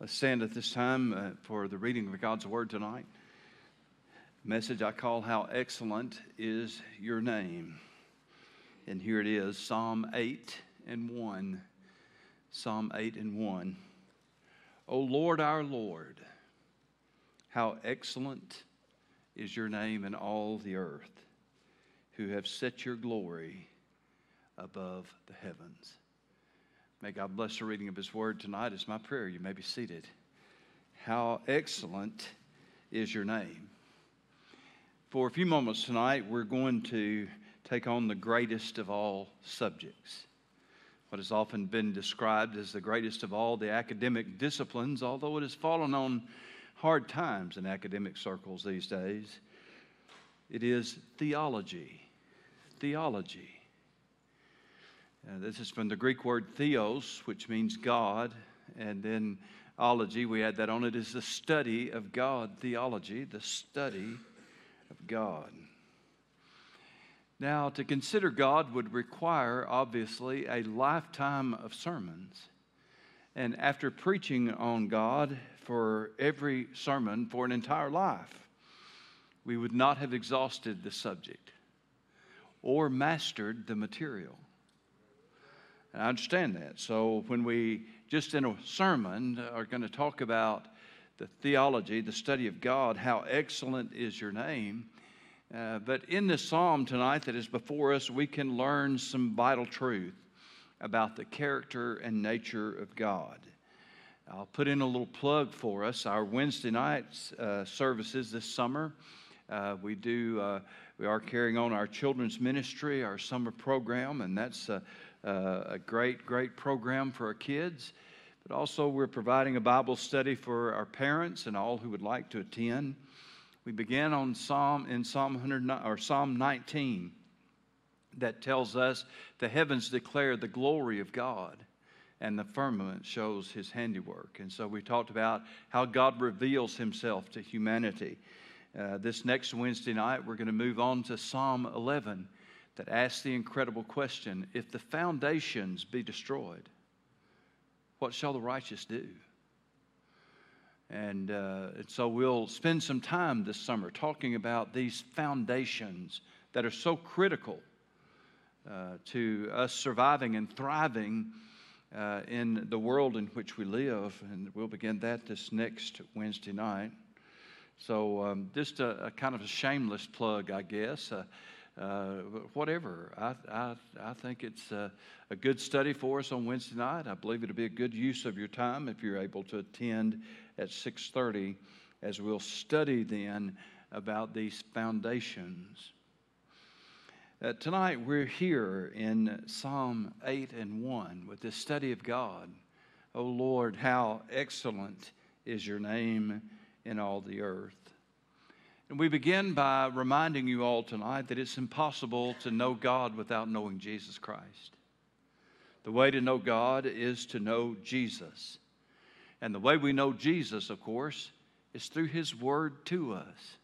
Let's stand at this time uh, for the reading of God's Word tonight. Message I call How Excellent is Your Name. And here it is Psalm 8 and 1. Psalm 8 and 1. O Lord our Lord, how excellent is your name in all the earth, who have set your glory above the heavens. May God bless the reading of His Word tonight. is my prayer. You may be seated. How excellent is your name. For a few moments tonight, we're going to take on the greatest of all subjects. What has often been described as the greatest of all the academic disciplines, although it has fallen on hard times in academic circles these days. It is theology. Theology. Uh, this is from the Greek word theos, which means God, and then ology, we add that on it, is the study of God. Theology, the study of God. Now, to consider God would require, obviously, a lifetime of sermons. And after preaching on God for every sermon for an entire life, we would not have exhausted the subject or mastered the material. And I understand that. So when we, just in a sermon, are going to talk about the theology, the study of God, how excellent is your name. Uh, but in this psalm tonight that is before us, we can learn some vital truth about the character and nature of God. I'll put in a little plug for us. Our Wednesday night uh, services this summer, uh, we do. Uh, we are carrying on our children's ministry, our summer program, and that's uh, uh, a great, great program for our kids. But also, we're providing a Bible study for our parents and all who would like to attend. We began on Psalm in Psalm 100 or Psalm 19 that tells us the heavens declare the glory of God and the firmament shows his handiwork. And so we talked about how God reveals himself to humanity. Uh, this next Wednesday night, we're going to move on to Psalm 11 that asks the incredible question if the foundations be destroyed, what shall the righteous do? And, uh, and so we'll spend some time this summer talking about these foundations that are so critical uh, to us surviving and thriving uh, in the world in which we live. And we'll begin that this next Wednesday night. So, um, just a, a, kind of a shameless plug, I guess. Uh, whatever. I, I, I think it's a, a, good study for us on Wednesday night. I believe it'll be a good use of your time if you're able to attend at 6:30 as we'll study then about these foundations. Uh, tonight we're here in Psalm 8 and 1 with this study of God. Oh Lord, how excellent is your name in all the earth. And we begin by reminding you all tonight that it's impossible to know God without knowing Jesus Christ. The way to know God is to know Jesus. And the way we know Jesus, of course, is through His Word to us.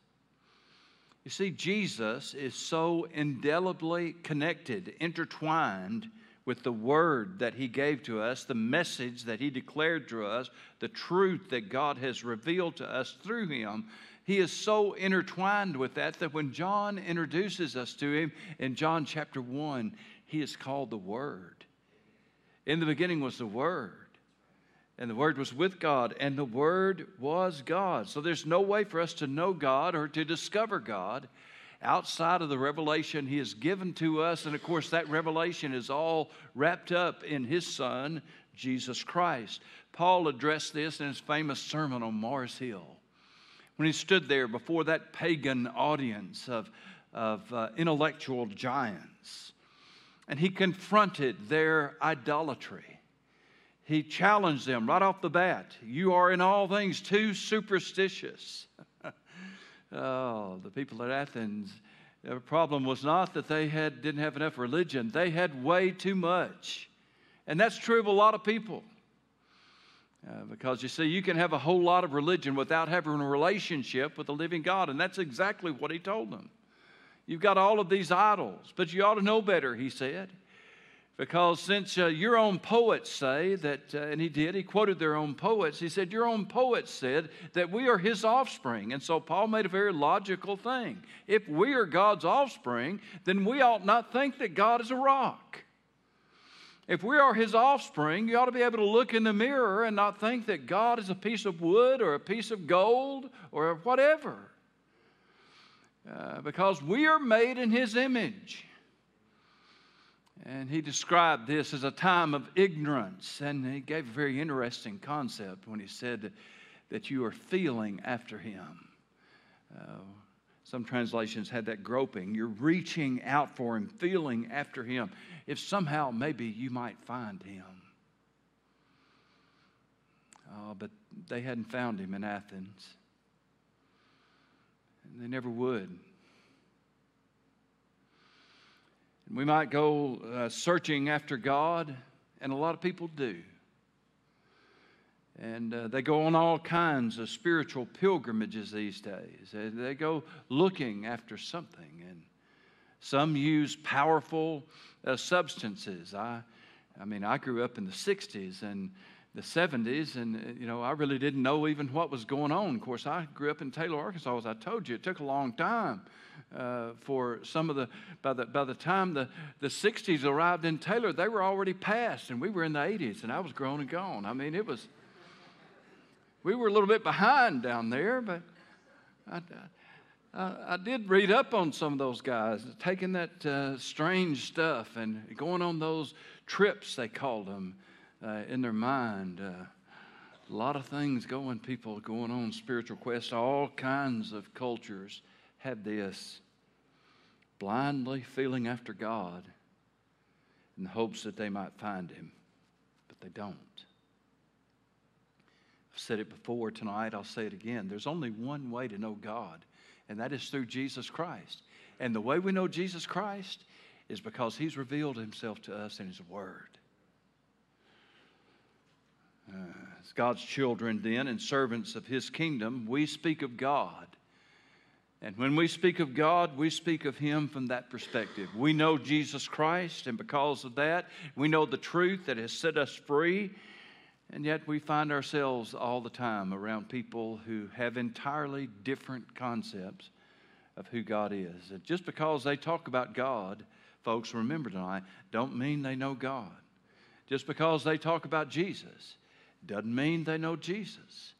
You see, Jesus is so indelibly connected, intertwined with the Word that He gave to us, the message that He declared to us, the truth that God has revealed to us through Him, he is so intertwined with that that when John introduces us to him in John chapter 1, he is called the Word. In the beginning was the Word, and the Word was with God, and the Word was God. So there's no way for us to know God or to discover God outside of the revelation He has given to us. And of course, that revelation is all wrapped up in His Son, Jesus Christ. Paul addressed this in his famous sermon on Mars Hill when he stood there before that pagan audience of, of uh, intellectual giants and he confronted their idolatry. He challenged them right off the bat You are in all things too superstitious. oh, the people at Athens, their problem was not that they had, didn't have enough religion, they had way too much. And that's true of a lot of people. Uh, because you see, you can have a whole lot of religion without having a relationship with the living God. And that's exactly what he told them. You've got all of these idols, but you ought to know better, he said. Because since uh, your own poets say that, uh, and he did, he quoted their own poets, he said, Your own poets said that we are his offspring. And so Paul made a very logical thing. If we are God's offspring, then we ought not think that God is a rock. If we are his offspring, you ought to be able to look in the mirror and not think that God is a piece of wood or a piece of gold or whatever. Uh, because we are made in his image. And he described this as a time of ignorance. And he gave a very interesting concept when he said that you are feeling after him. Uh, some translations had that groping. You're reaching out for him, feeling after him. If somehow maybe you might find him. Uh, but they hadn't found him in Athens. And they never would. And We might go uh, searching after God, and a lot of people do. And uh, they go on all kinds of spiritual pilgrimages these days. They go looking after something. And some use powerful uh, substances. I, I mean, I grew up in the 60s and the 70s, and, uh, you know, I really didn't know even what was going on. Of course, I grew up in Taylor, Arkansas, as I told you. It took a long time uh, for some of the by the by the time the, the 60s arrived in Taylor, they were already past, and we were in the 80s, and I was grown and gone. I mean, it was we were a little bit behind down there, but I, I, I did read up on some of those guys taking that uh, strange stuff and going on those trips they called them uh, in their mind. Uh, a lot of things going, people going on spiritual quests, all kinds of cultures have this blindly feeling after God in the hopes that they might find Him, but they don't. I've said it before tonight, I'll say it again. There's only one way to know God, and that is through Jesus Christ. And the way we know Jesus Christ is because He's revealed Himself to us in His Word. Uh, as God's children, then, and servants of His kingdom, we speak of God and when we speak of God, we speak of Him from that perspective. We know Jesus Christ, and because of that, we know the truth that has set us free. And yet, we find ourselves all the time around people who have entirely different concepts of who God is. And just because they talk about God, folks, remember tonight, don't mean they know God. Just because they talk about Jesus doesn't mean they know Jesus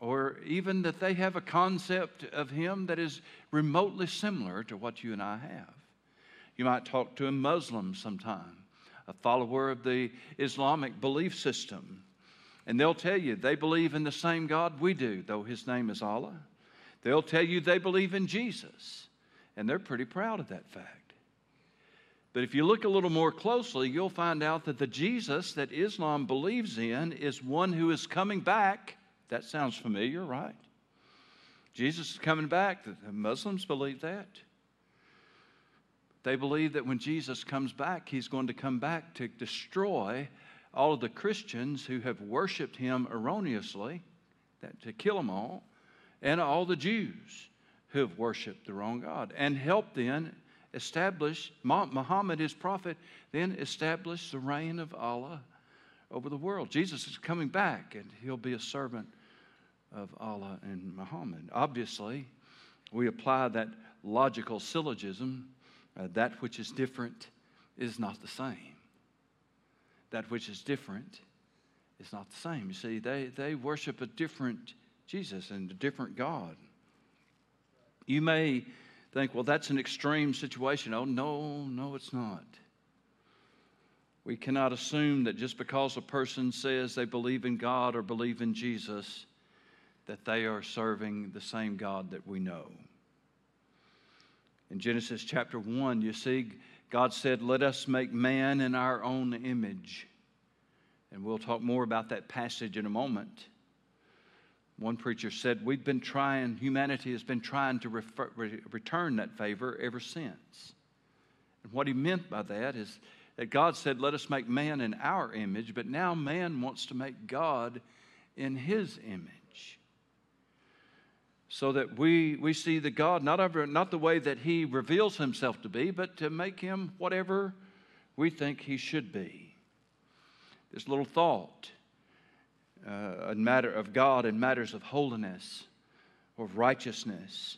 or even that they have a concept of Him that is remotely similar to what you and I have. You might talk to a Muslim sometime, a follower of the Islamic belief system, and they'll tell you they believe in the same God we do, though His name is Allah. They'll tell you they believe in Jesus, and they're pretty proud of that fact. But if you look a little more closely, you'll find out that the Jesus that Islam believes in is one who is coming back that sounds familiar, right? Jesus is coming back. The Muslims believe that. They believe that when Jesus comes back, he's going to come back to destroy all of the Christians who have worshiped him erroneously, that, to kill them all, and all the Jews who have worshiped the wrong God, and help then establish, Muhammad, his prophet, then establish the reign of Allah over the world. Jesus is coming back, and he'll be a servant of Allah and Muhammad. Obviously, we apply that logical syllogism uh, that which is different is not the same. That which is different is not the same. You see, they, they worship a different Jesus and a different God. You may think, well, that's an extreme situation. Oh, no, no, it's not. We cannot assume that just because a person says they believe in God or believe in Jesus, that they are serving the same God that we know. In Genesis chapter 1, you see, God said, Let us make man in our own image. And we'll talk more about that passage in a moment. One preacher said, We've been trying, humanity has been trying to refer, re- return that favor ever since. And what he meant by that is that God said, Let us make man in our image, but now man wants to make God in his image. So that we, we see the God not, over, not the way that he reveals himself to be, but to make him whatever we think he should be. This little thought uh, a matter of God and matters of holiness or of righteousness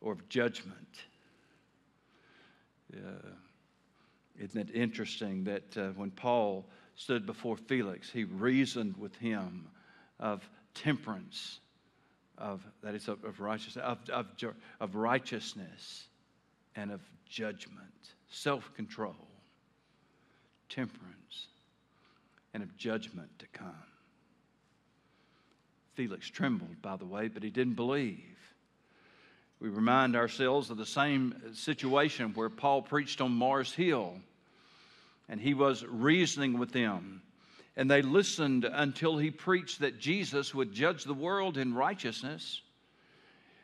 or of judgment. Uh, isn't it interesting that uh, when Paul stood before Felix, he reasoned with him of temperance, of that is of, of righteousness, of, of, of righteousness and of judgment, self-control, temperance, and of judgment to come. Felix trembled, by the way, but he didn't believe. We remind ourselves of the same situation where Paul preached on Mars Hill, and he was reasoning with them. And they listened until he preached that Jesus would judge the world in righteousness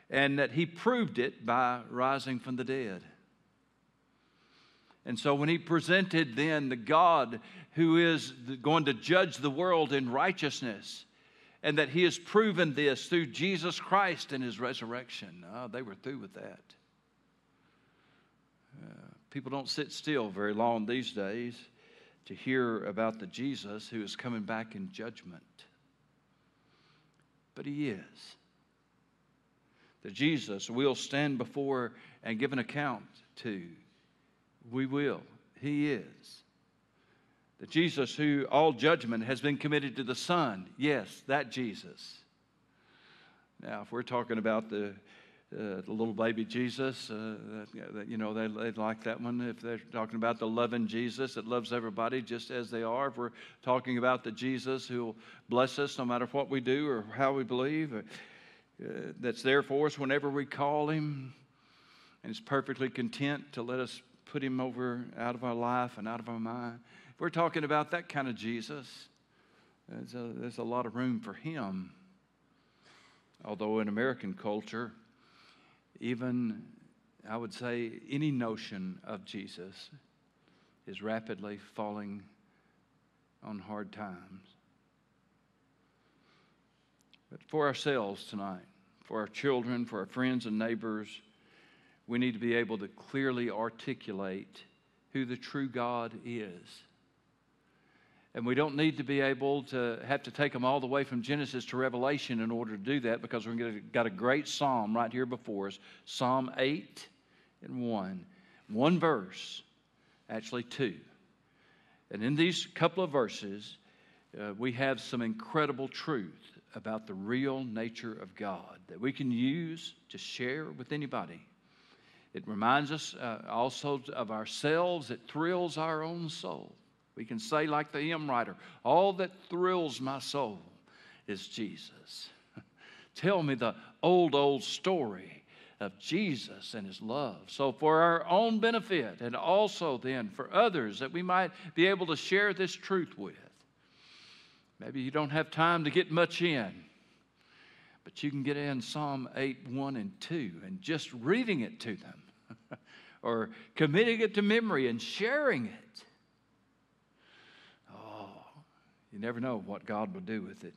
and that he proved it by rising from the dead. And so when he presented then the God who is going to judge the world in righteousness, and that he has proven this through Jesus Christ and his resurrection. Oh, they were through with that. Uh, people don't sit still very long these days to hear about the Jesus who is coming back in judgment. But he is. The Jesus we'll stand before and give an account to. We will. He is. The Jesus who all judgment has been committed to the Son. Yes, that Jesus. Now, if we're talking about the, uh, the little baby Jesus, uh, that, you know, they, they like that one. If they're talking about the loving Jesus that loves everybody just as they are, if we're talking about the Jesus who will bless us no matter what we do or how we believe, uh, that's there for us whenever we call Him, and is perfectly content to let us put Him over out of our life and out of our mind If we're talking about that kind of Jesus, there's a, there's a lot of room for him. Although in American culture, even I would say any notion of Jesus is rapidly falling on hard times. But for ourselves tonight, for our children, for our friends and neighbors, we need to be able to clearly articulate who the true God is and we don't need to be able to have to take them all the way from Genesis to Revelation in order to do that because we've got a great psalm right here before us Psalm 8 and 1. One verse, actually two. And in these couple of verses, uh, we have some incredible truth about the real nature of God that we can use to share with anybody. It reminds us uh, also of ourselves, it thrills our own soul. We can say, like the hymn writer, all that thrills my soul is Jesus. Tell me the old, old story of Jesus and his love. So, for our own benefit, and also then for others that we might be able to share this truth with. Maybe you don't have time to get much in, but you can get in Psalm 8, 1 and 2, and just reading it to them, or committing it to memory and sharing it you never know what God will do with it.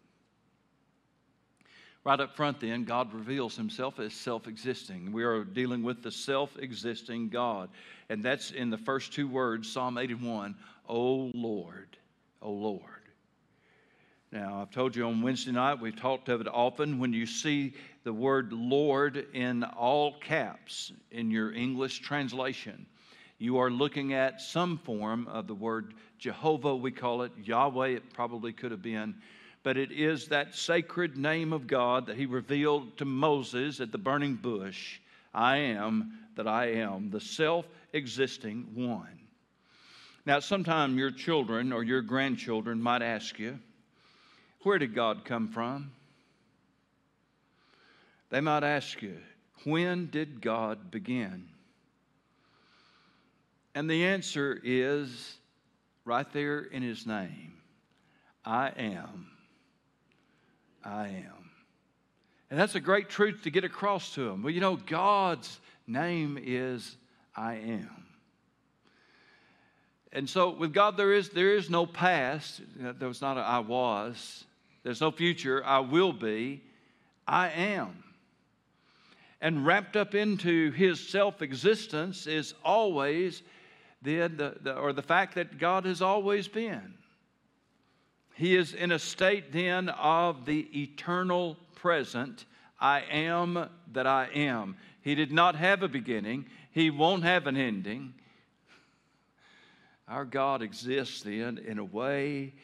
Right up front, then, God reveals himself as self existing. We are dealing with the self existing God. And that's in the first two words, Psalm 81, O Lord, O Lord. Now, I've told you on Wednesday night, we've talked of it often. When you see the word Lord in all caps in your English translation, you are looking at some form of the word Jehovah, we call it, Yahweh, it probably could have been. But it is that sacred name of God that he revealed to Moses at the burning bush I am that I am, the self existing one. Now, sometime your children or your grandchildren might ask you, Where did God come from? They might ask you, When did God begin? And the answer is right there in his name I am. I am. And that's a great truth to get across to them. Well, you know, God's name is I am. And so with God, there is, there is no past. There was not a I was. There's no future. I will be. I am. And wrapped up into his self existence is always then the, the, or the fact that God has always been. He is in a state then of the eternal present. I am that I am. He did not have a beginning, He won't have an ending. Our God exists then in a way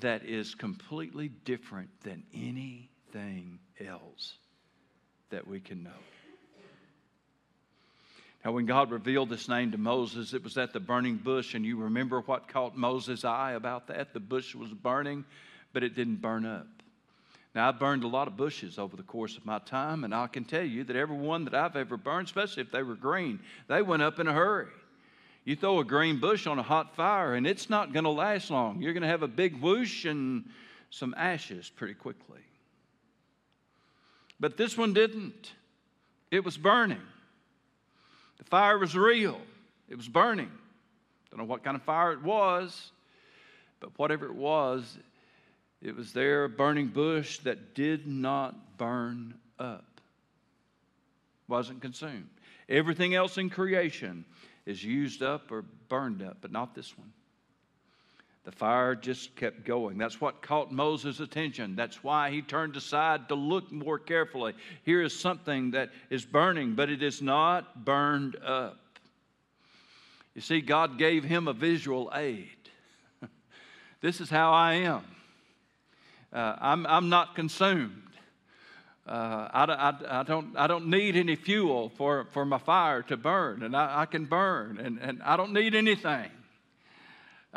that is completely different than anything else that we can know. Now, when God revealed this name to Moses, it was at the burning bush, and you remember what caught Moses' eye about that? The bush was burning, but it didn't burn up. Now, I've burned a lot of bushes over the course of my time, and I can tell you that every one that I've ever burned, especially if they were green, they went up in a hurry. You throw a green bush on a hot fire, and it's not going to last long. You're going to have a big whoosh and some ashes pretty quickly. But this one didn't, it was burning. The fire was real, it was burning. Don't know what kind of fire it was, but whatever it was, it was there, a burning bush that did not burn up, wasn't consumed. Everything else in creation is used up or burned up, but not this one. The fire just kept going. That's what caught Moses' attention. That's why he turned aside to look more carefully. Here is something that is burning, but it is not burned up. You see, God gave him a visual aid. this is how I am. Uh, I'm, I'm not consumed. Uh, I, I, I, don't, I don't need any fuel for, for my fire to burn, and I, I can burn, and, and I don't need anything.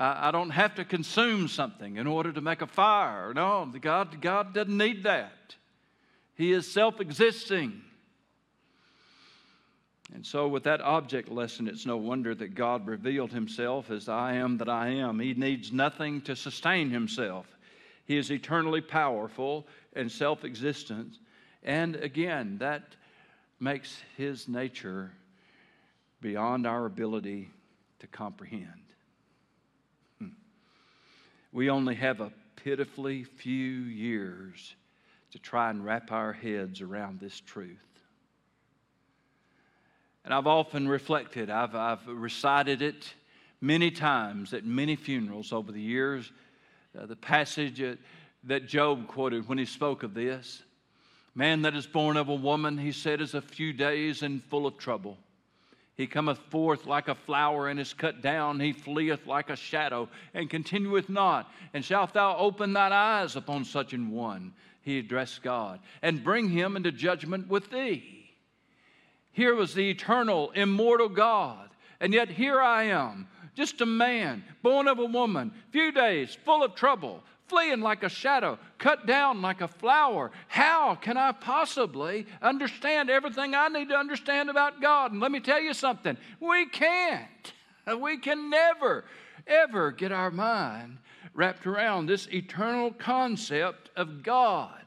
I don't have to consume something in order to make a fire. No, God, God doesn't need that. He is self existing. And so, with that object lesson, it's no wonder that God revealed himself as I am that I am. He needs nothing to sustain himself. He is eternally powerful and self existent. And again, that makes his nature beyond our ability to comprehend. We only have a pitifully few years to try and wrap our heads around this truth. And I've often reflected, I've, I've recited it many times at many funerals over the years. Uh, the passage that, that Job quoted when he spoke of this man that is born of a woman, he said, is a few days and full of trouble. He cometh forth like a flower and is cut down. He fleeth like a shadow and continueth not. And shalt thou open thine eyes upon such an one? He addressed God and bring him into judgment with thee. Here was the eternal, immortal God. And yet here I am, just a man, born of a woman, few days, full of trouble, fleeing like a shadow, cut down like a flower. How can I possibly understand everything I need to understand about God? And let me tell you something we can't. We can never, ever get our mind wrapped around this eternal concept of God.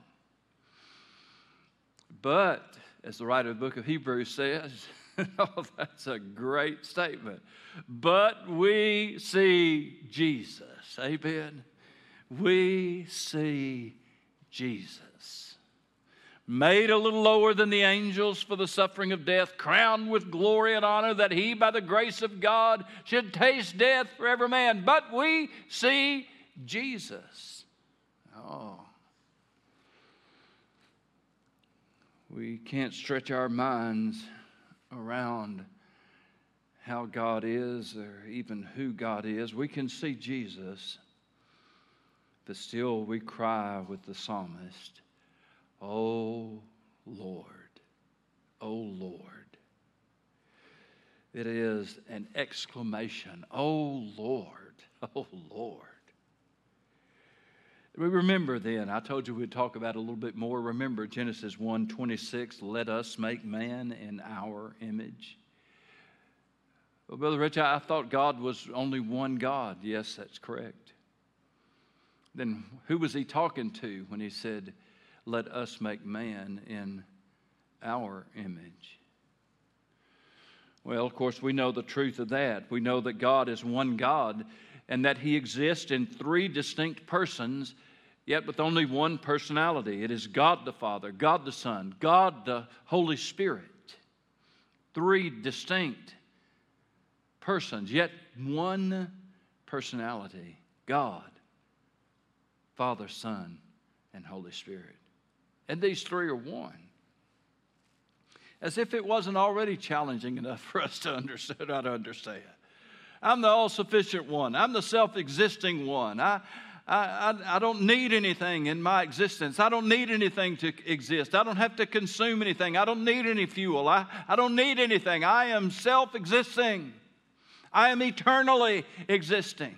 But, as the writer of the book of Hebrews says, oh, that's a great statement. But we see Jesus. Amen we see Jesus. Made a little lower than the angels for the suffering of death, crowned with glory and honor, that he, by the grace of God, should taste death for every man. But we see Jesus. Oh. We can't stretch our minds around how God is or even who God is. We can see Jesus but still we cry with the psalmist, Oh Lord, oh Lord. It is an exclamation, Oh Lord, oh Lord. We remember then, I told you we'd talk about it a little bit more. Remember Genesis 1 26, let us make man in our image. Well, Brother Rich, I thought God was only one God. Yes, that's correct then who was he talking to when he said, Let us make man in our image? Well, of course, we know the truth of that. We know that God is one God and that he exists in three distinct persons, yet with only one personality. It is God the Father, God the Son, God the Holy Spirit. Three distinct persons, yet one personality God, Father, Son, and Holy Spirit. And these three are one. As if it wasn't already challenging enough for us to understand, to understand. I'm the all sufficient one. I'm the self existing one. I, I, I, don't need anything in my existence. I don't need anything to exist. I don't have to consume anything. I don't need any fuel. I, I don't need anything. I am self existing. I am eternally existing.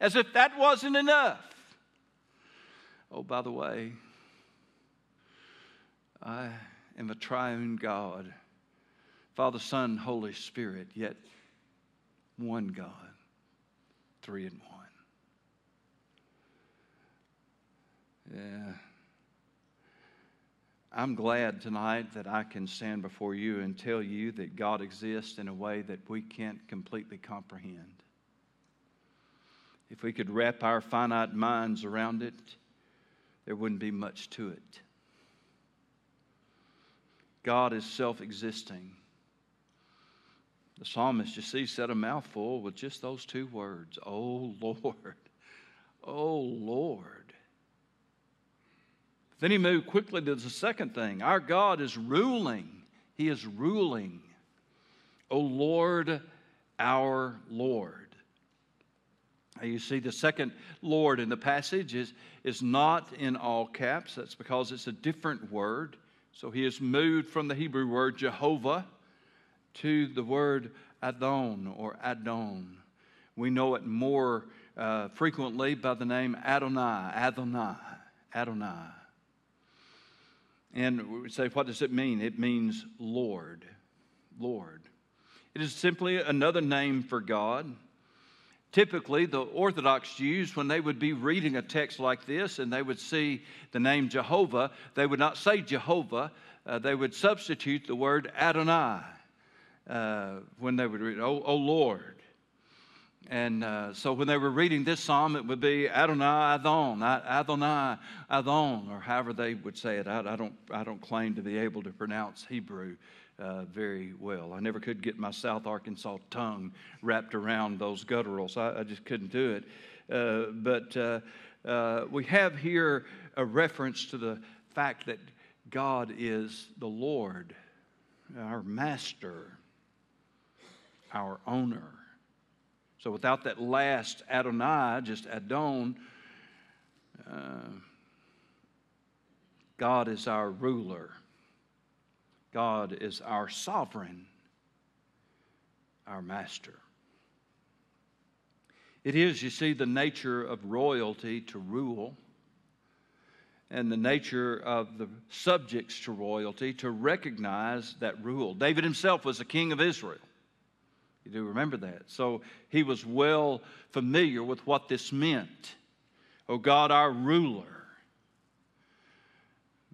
As if that wasn't enough. Oh, by the way, I am a triune God Father, Son, Holy Spirit, yet one God, three in one. Yeah. I'm glad tonight that I can stand before you and tell you that God exists in a way that we can't completely comprehend. If we could wrap our finite minds around it, there wouldn't be much to it. God is self existing. The psalmist, you see, said a mouthful with just those two words Oh Lord, oh Lord. Then he moved quickly to the second thing. Our God is ruling. He is ruling. Oh Lord, our Lord. You see, the second Lord in the passage is, is not in all caps. That's because it's a different word. So he has moved from the Hebrew word Jehovah to the word Adon or Adon. We know it more uh, frequently by the name Adonai, Adonai, Adonai. And we say, what does it mean? It means Lord, Lord. It is simply another name for God. Typically, the Orthodox Jews, when they would be reading a text like this and they would see the name Jehovah, they would not say Jehovah, uh, they would substitute the word Adonai uh, when they would read, oh, oh Lord. And uh, so when they were reading this psalm, it would be Adonai Adon, Adonai Adon, or however they would say it. I, I don't, I don't claim to be able to pronounce Hebrew uh, very well. I never could get my South Arkansas tongue wrapped around those gutturals. I, I just couldn't do it. Uh, but uh, uh, we have here a reference to the fact that God is the Lord, our master, our owner. So without that last Adonai, just Adon, uh, God is our ruler. God is our sovereign, our master. It is, you see, the nature of royalty to rule and the nature of the subjects to royalty to recognize that rule. David himself was a king of Israel. You do remember that. So he was well familiar with what this meant. Oh God, our ruler.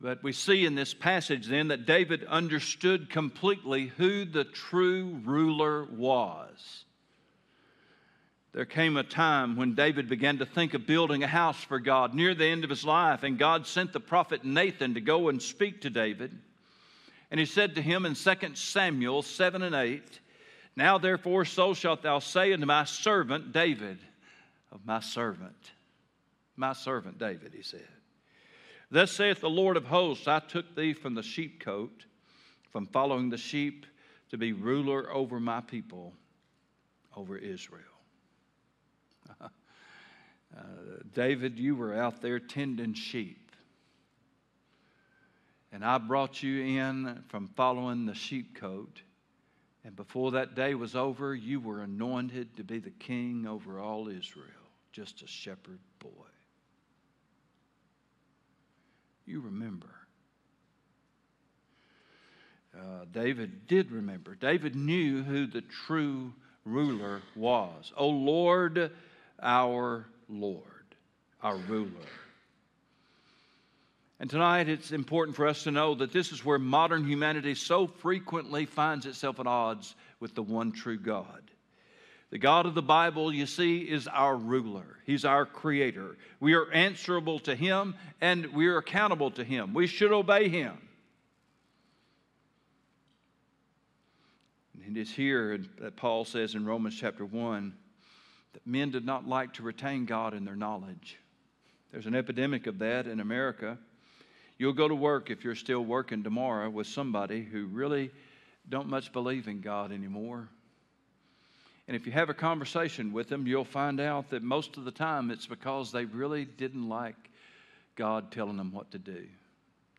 But we see in this passage then that David understood completely who the true ruler was. There came a time when David began to think of building a house for God near the end of his life, and God sent the prophet Nathan to go and speak to David. And he said to him in 2 Samuel 7 and 8, now, therefore, so shalt thou say unto my servant David, of my servant, my servant David, he said. Thus saith the Lord of hosts, I took thee from the sheepcote, from following the sheep, to be ruler over my people, over Israel. uh, David, you were out there tending sheep. And I brought you in from following the sheepcote and before that day was over, you were anointed to be the king over all Israel, just a shepherd boy. You remember. Uh, David did remember. David knew who the true ruler was. O Lord, our Lord, our ruler. And tonight it's important for us to know that this is where modern humanity so frequently finds itself at odds with the one true God. The God of the Bible, you see, is our ruler. He's our creator. We are answerable to Him and we are accountable to Him. We should obey Him. And it is here that Paul says in Romans chapter 1 that men did not like to retain God in their knowledge. There's an epidemic of that in America. You'll go to work if you're still working tomorrow with somebody who really don't much believe in God anymore. And if you have a conversation with them, you'll find out that most of the time it's because they really didn't like God telling them what to do.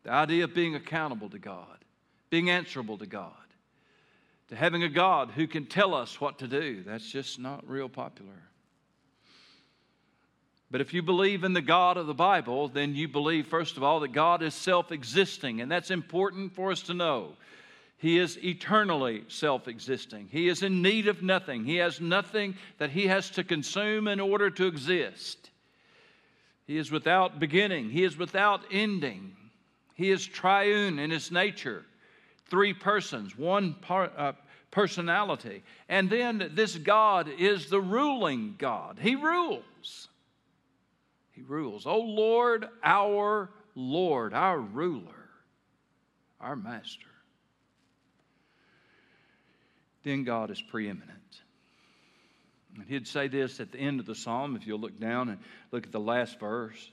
The idea of being accountable to God, being answerable to God, to having a God who can tell us what to do, that's just not real popular. But if you believe in the God of the Bible, then you believe, first of all, that God is self existing, and that's important for us to know. He is eternally self existing. He is in need of nothing. He has nothing that he has to consume in order to exist. He is without beginning, he is without ending. He is triune in his nature three persons, one par, uh, personality. And then this God is the ruling God, He rules. He rules. Oh Lord, our Lord, our ruler, our master. Then God is preeminent. And he'd say this at the end of the psalm, if you'll look down and look at the last verse.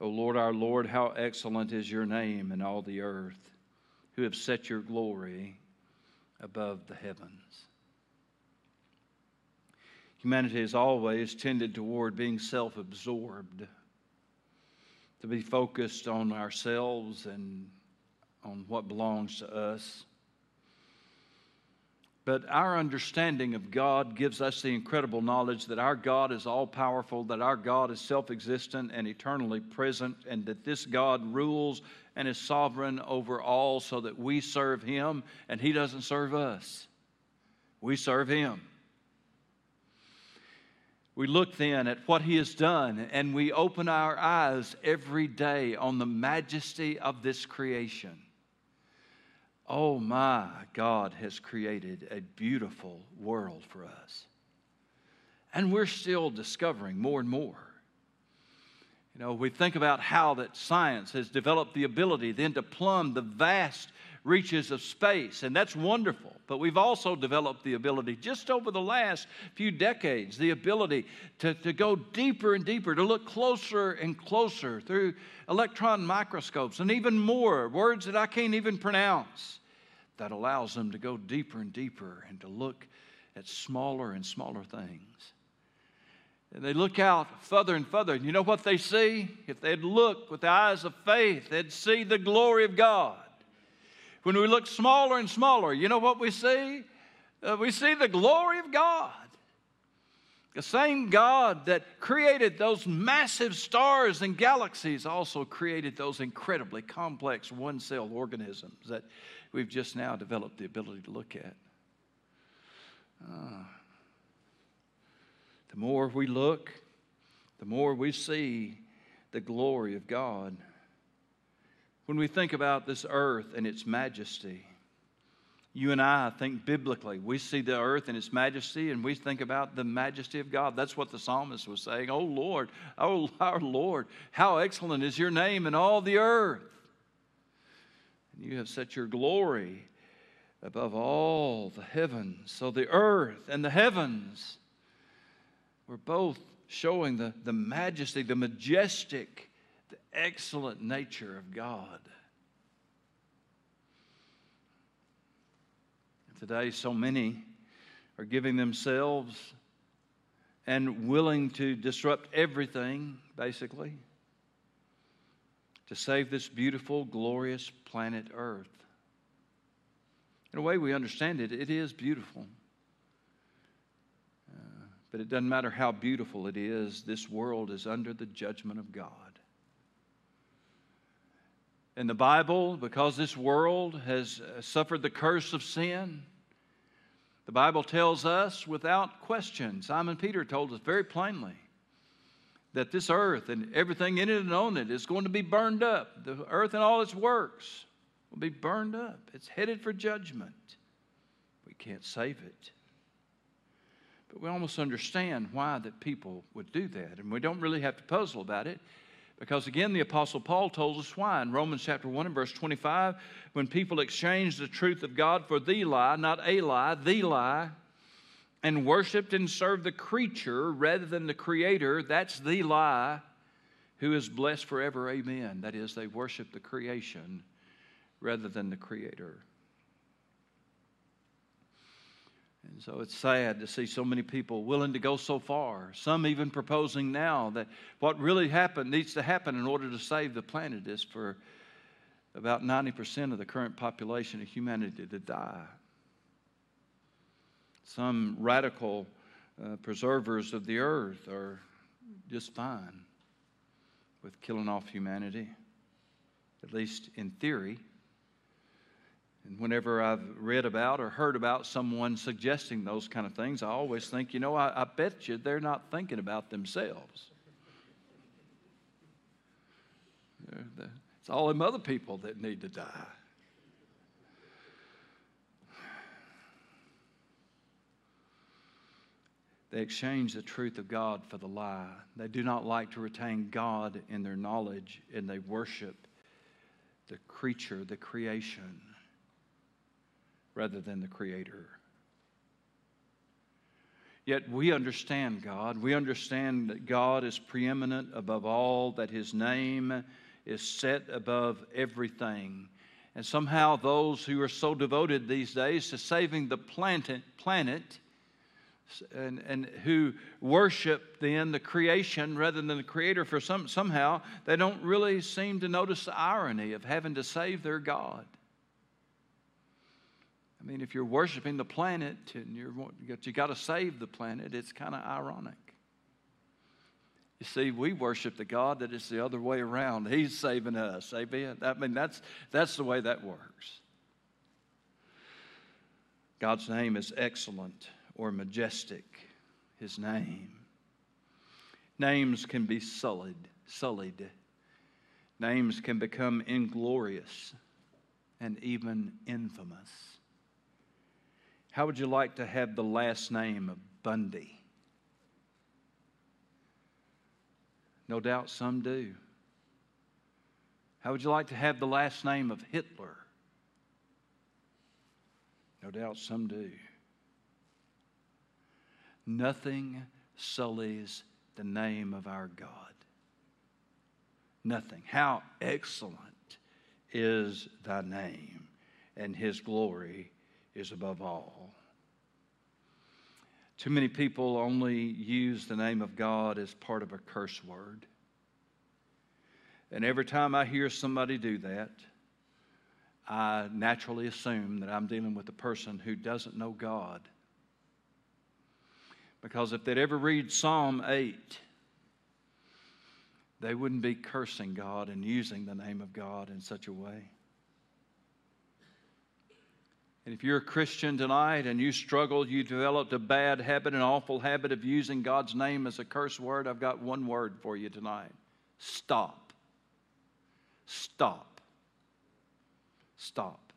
O Lord, our Lord, how excellent is your name in all the earth, who have set your glory above the heavens. Humanity has always tended toward being self absorbed, to be focused on ourselves and on what belongs to us. But our understanding of God gives us the incredible knowledge that our God is all powerful, that our God is self existent and eternally present, and that this God rules and is sovereign over all so that we serve Him and He doesn't serve us. We serve Him. We look then at what He has done and we open our eyes every day on the majesty of this creation. Oh my, God has created a beautiful world for us. And we're still discovering more and more. You know, we think about how that science has developed the ability then to plumb the vast reaches of space, and that's wonderful. But we've also developed the ability, just over the last few decades, the ability to, to go deeper and deeper, to look closer and closer through electron microscopes, and even more words that I can't even pronounce that allows them to go deeper and deeper and to look at smaller and smaller things. And they look out further and further. And you know what they see? If they'd look with the eyes of faith, they'd see the glory of God. When we look smaller and smaller, you know what we see? Uh, we see the glory of God. The same God that created those massive stars and galaxies also created those incredibly complex one cell organisms that we've just now developed the ability to look at. Uh, the more we look, the more we see the glory of God. When we think about this earth and its majesty, you and I think biblically. We see the earth and its majesty, and we think about the majesty of God. That's what the psalmist was saying. Oh Lord, oh our Lord, how excellent is your name in all the earth. You have set your glory above all the heavens. So the earth and the heavens were both showing the, the majesty, the majestic, the excellent nature of God. Today, so many are giving themselves and willing to disrupt everything, basically, to save this beautiful, glorious planet Earth. In a way, we understand it, it is beautiful. But it doesn't matter how beautiful it is, this world is under the judgment of God. In the Bible, because this world has uh, suffered the curse of sin, the Bible tells us without question, Simon Peter told us very plainly, that this earth and everything in it and on it is going to be burned up. The earth and all its works will be burned up. It's headed for judgment. We can't save it. But we almost understand why that people would do that. And we don't really have to puzzle about it. Because again, the Apostle Paul tells us why. In Romans chapter 1 and verse 25, when people exchange the truth of God for the lie, not a lie, the lie, and worshiped and served the creature rather than the creator, that's the lie, who is blessed forever. Amen. That is, they worship the creation rather than the creator. And so it's sad to see so many people willing to go so far, some even proposing now that what really happened needs to happen in order to save the planet is for about 90% of the current population of humanity to die. Some radical uh, preservers of the earth are just fine with killing off humanity, at least in theory. And whenever I've read about or heard about someone suggesting those kind of things, I always think, you know, I, I bet you they're not thinking about themselves. It's all them other people that need to die. They exchange the truth of God for the lie. They do not like to retain God in their knowledge, and they worship the creature, the creation, rather than the Creator. Yet we understand God. We understand that God is preeminent above all, that His name is set above everything. And somehow, those who are so devoted these days to saving the planet, planet and, and who worship then the creation rather than the creator for some somehow they don't really seem to notice the irony of having to save their god. I mean if you're worshiping the planet and you're you got to save the planet it's kind of ironic. You see we worship the god that is the other way around. He's saving us amen? I mean that's that's the way that works. God's name is excellent or majestic, his name. Names can be sullied, sullied. Names can become inglorious and even infamous. How would you like to have the last name of Bundy? No doubt some do. How would you like to have the last name of Hitler? No doubt some do. Nothing sullies the name of our God. Nothing. How excellent is thy name, and his glory is above all. Too many people only use the name of God as part of a curse word. And every time I hear somebody do that, I naturally assume that I'm dealing with a person who doesn't know God because if they'd ever read Psalm 8, they wouldn't be cursing God and using the name of God in such a way. And if you're a Christian tonight and you struggle, you developed a bad habit, an awful habit of using God's name as a curse word, I've got one word for you tonight stop. Stop. Stop.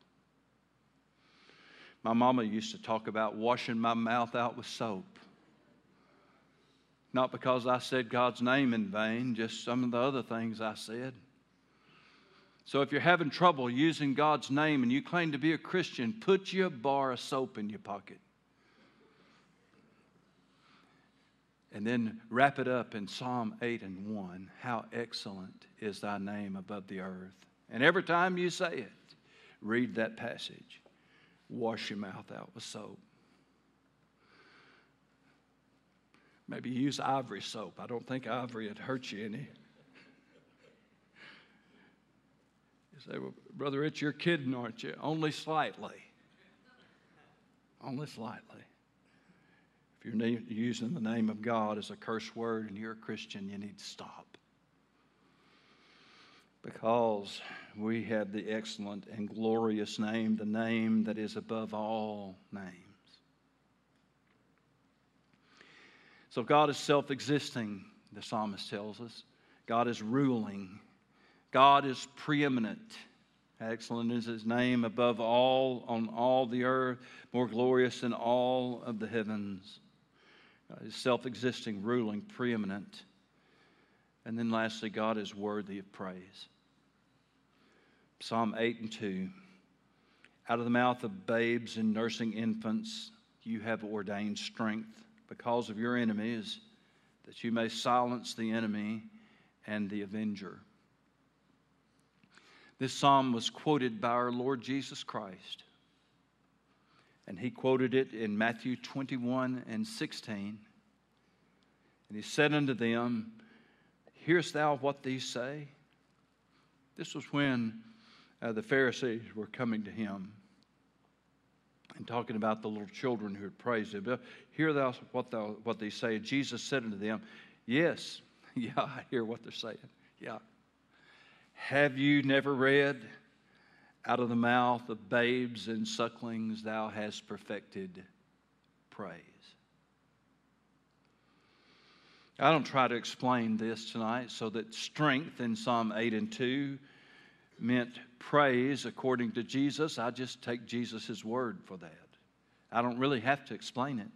My mama used to talk about washing my mouth out with soap. Not because I said God's name in vain, just some of the other things I said. So if you're having trouble using God's name and you claim to be a Christian, put your bar of soap in your pocket. And then wrap it up in Psalm 8 and 1. How excellent is thy name above the earth. And every time you say it, read that passage. Wash your mouth out with soap. Maybe use ivory soap. I don't think ivory would hurt you any. You say, well, Brother Rich, you're kidding, aren't you? Only slightly. Only slightly. If you're using the name of God as a curse word and you're a Christian, you need to stop. Because we have the excellent and glorious name, the name that is above all names. So God is self existing, the psalmist tells us. God is ruling. God is preeminent. Excellent is his name above all on all the earth, more glorious than all of the heavens. God is self existing, ruling, preeminent. And then lastly, God is worthy of praise. Psalm 8 and 2. Out of the mouth of babes and nursing infants, you have ordained strength because of your enemies, that you may silence the enemy and the avenger. This psalm was quoted by our Lord Jesus Christ. And he quoted it in Matthew 21 and 16. And he said unto them, Hearest thou what these say? This was when uh, the Pharisees were coming to him and talking about the little children who had praised him. Hear thou what, thou, what they say. Jesus said unto them, Yes, yeah, I hear what they're saying. Yeah. Have you never read, Out of the mouth of babes and sucklings thou hast perfected praise? I don't try to explain this tonight so that strength in Psalm 8 and 2 meant praise according to Jesus. I just take Jesus' word for that. I don't really have to explain it.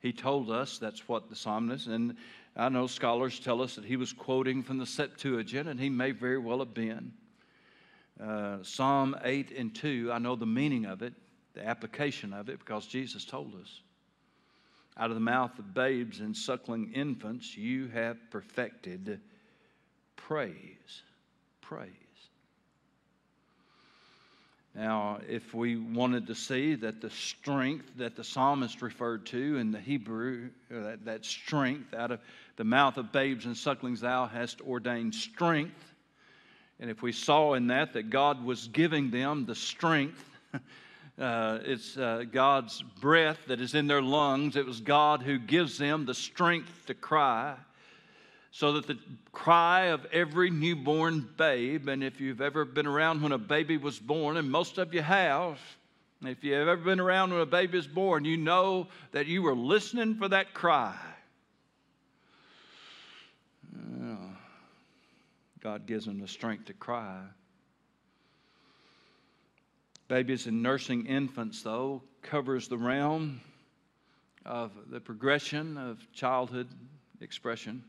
He told us that's what the psalmist, and I know scholars tell us that he was quoting from the Septuagint, and he may very well have been. Uh, Psalm 8 and 2, I know the meaning of it, the application of it, because Jesus told us. Out of the mouth of babes and suckling infants, you have perfected praise. Praise. Now, if we wanted to see that the strength that the psalmist referred to in the Hebrew, that, that strength out of the mouth of babes and sucklings, thou hast ordained strength. And if we saw in that that God was giving them the strength, uh, it's uh, God's breath that is in their lungs, it was God who gives them the strength to cry so that the cry of every newborn babe, and if you've ever been around when a baby was born, and most of you have, if you've ever been around when a baby is born, you know that you were listening for that cry. God gives them the strength to cry. Babies and nursing infants, though, covers the realm of the progression of childhood expression.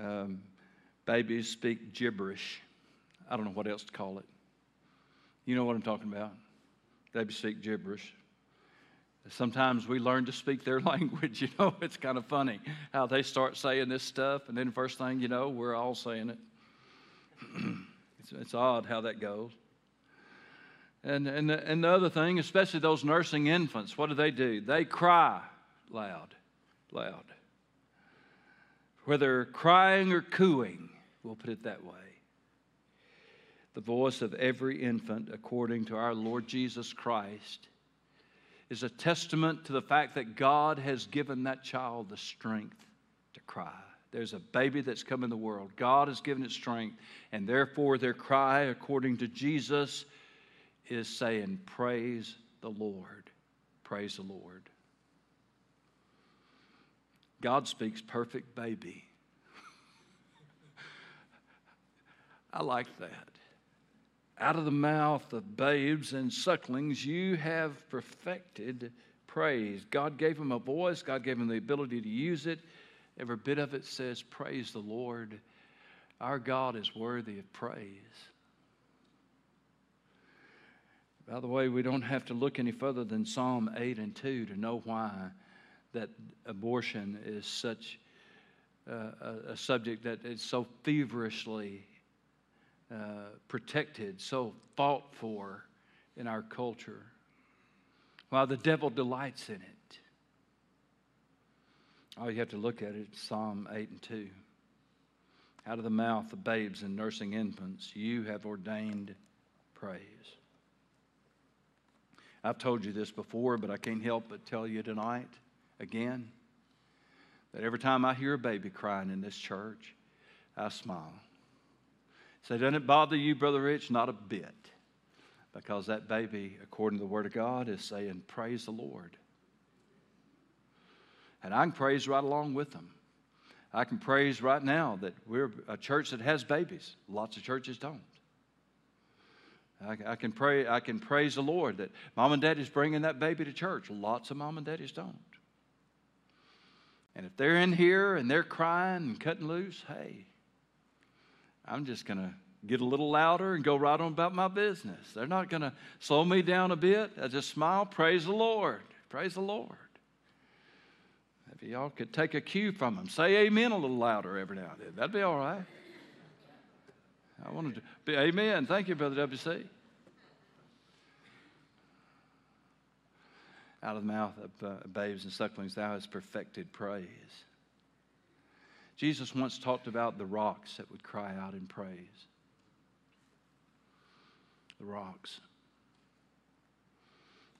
Um, babies speak gibberish. I don't know what else to call it. You know what I'm talking about. Babies speak gibberish. Sometimes we learn to speak their language. You know, it's kind of funny how they start saying this stuff, and then first thing you know, we're all saying it. it's, it's odd how that goes. And, and, and the other thing, especially those nursing infants, what do they do? They cry loud, loud whether crying or cooing, we'll put it that way. The voice of every infant, according to our Lord Jesus Christ, is a testament to the fact that God has given that child the strength to cry. There's a baby that's come in the world. God has given it strength, and therefore their cry, according to Jesus, is saying, Praise the Lord. Praise the Lord. God speaks perfect baby. I like that. Out of the mouth of babes and sucklings, you have perfected praise. God gave him a voice, God gave him the ability to use it. Every bit of it says, Praise the Lord. Our God is worthy of praise. By the way, we don't have to look any further than Psalm 8 and 2 to know why that abortion is such uh, a, a, subject that is so feverishly uh, protected, so fought for in our culture. While the devil delights in it. All you have to look at it Psalm 8 and 2. Out of the mouth of babes and nursing infants, you have ordained praise. I've told you this before, but I can't help but tell you tonight again that every time I hear a baby crying in this church, I smile. Say, doesn't it bother you, Brother Rich? Not a bit. Because that baby, according to the Word of God, is saying, Praise the Lord. And I can praise right along with them. I can praise right now that we're a church that has babies. Lots of churches don't. I, I, can pray. I can praise the Lord that mom and daddy's bringing that baby to church. Lots of mom and daddies don't. And if they're in here and they're crying and cutting loose, hey, I'm just going to get a little louder and go right on about my business. They're not going to slow me down a bit. I just smile, praise the Lord. Praise the Lord. If y'all could take a cue from them, say amen a little louder every now and then. That'd be all right. I wanted to be amen. Thank you, Brother WC. Out of the mouth of uh, babes and sucklings, thou hast perfected praise. Jesus once talked about the rocks that would cry out in praise. The rocks.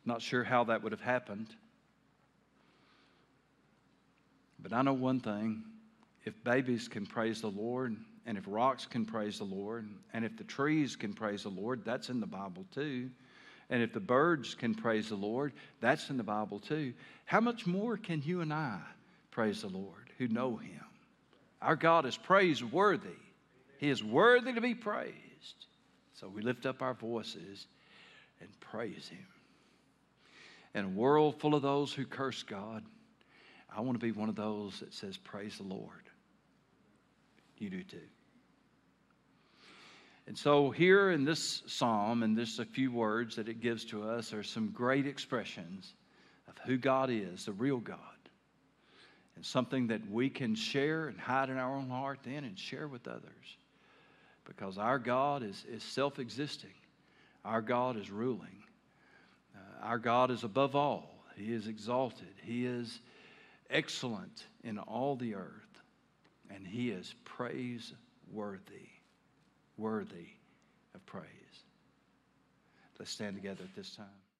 Not sure how that would have happened. But I know one thing if babies can praise the Lord, and if rocks can praise the Lord, and if the trees can praise the Lord, that's in the Bible too. And if the birds can praise the Lord, that's in the Bible too. How much more can you and I praise the Lord who know Him? Our God is praiseworthy, He is worthy to be praised. So we lift up our voices and praise Him. In a world full of those who curse God, I want to be one of those that says, Praise the Lord. You do too. And so, here in this psalm, and just a few words that it gives to us, are some great expressions of who God is, the real God, and something that we can share and hide in our own heart then and share with others. Because our God is, is self existing, our God is ruling, uh, our God is above all, He is exalted, He is excellent in all the earth, and He is praiseworthy worthy of praise. Let's stand together at this time.